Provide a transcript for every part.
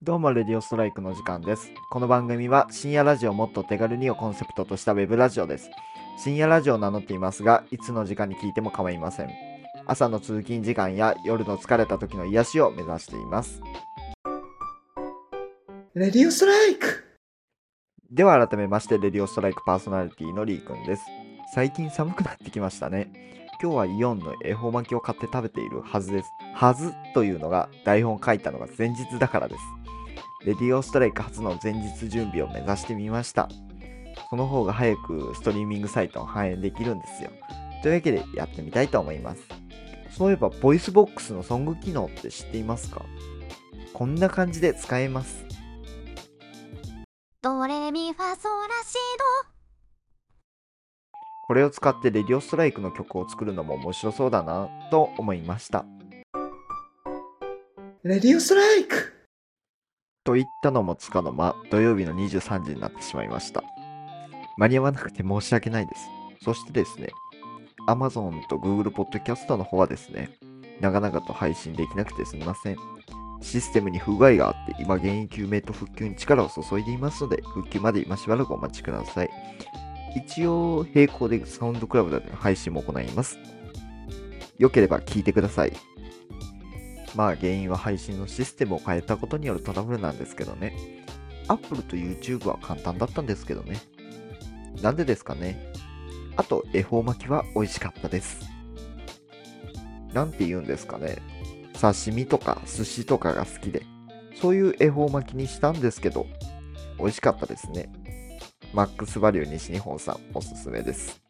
どうも、レディオストライクの時間です。この番組は深夜ラジオをもっと手軽にをコンセプトとしたウェブラジオです。深夜ラジオを名乗っていますが、いつの時間に聞いても構いません。朝の通勤時間や夜の疲れた時の癒しを目指しています。レディオストライクでは改めまして、レディオストライクパーソナリティのリーくんです。最近寒くなってきましたね。今日はイオンの恵方巻きを買って食べているはずです。はずというのが台本書いたのが前日だからです。 RadioStrike初の前日準備を目指してみました。その方が早くストリーミングサイトを反映できるんですよ。というわけでやってみたいと思います。そういえば、 VOICEVOX のソング機能って知っていますか？こんな感じで使えます。ドレミファソラシこれを使って RadioStrikeの曲を作るのも面白そうだなと思いました。レディオストライクと言ったのもつかの間、土曜日の23時になってしまいました。間に合わなくて申し訳ないです。そしてですね、Amazon と Google Podcast の方はですね、長々と配信できなくてすみません。システムに不具合があって、今原因究明と復旧に力を注いでいますので、復旧まで今しばらくお待ちください。一応、並行でサウンドクラブでの配信も行います。よければ聞いてください。まあ原因は配信のシステムを変えたことによるトラブルなんですけどね。Apple と YouTube は簡単だったんですけどね。なんでですかね。あと、恵方巻きは美味しかったです。なんて言うんですかね。刺身とか寿司とかが好きで、そういう恵方巻きにしたんですけど、美味しかったですね。マックスバリュー西日本さんおすすめです。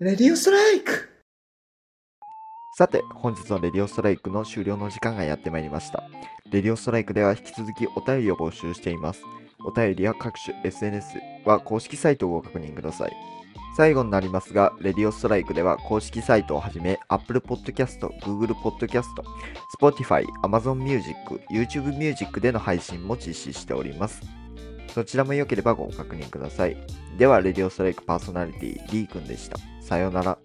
レディオストライクさて、本日のレディオストライクの終了の時間がやってまいりました。レディオストライクでは引き続きお便りを募集しています。お便りや各種 SNS は公式サイトをご確認ください。最後になりますが、レディオストライクでは公式サイトをはじめ Apple Podcast、Google Podcast、Spotify、Amazon Music、YouTube Music での配信も実施しております。そちらも良ければご確認ください。では、レディオストライクパーソナリティ D 君でした。さようなら。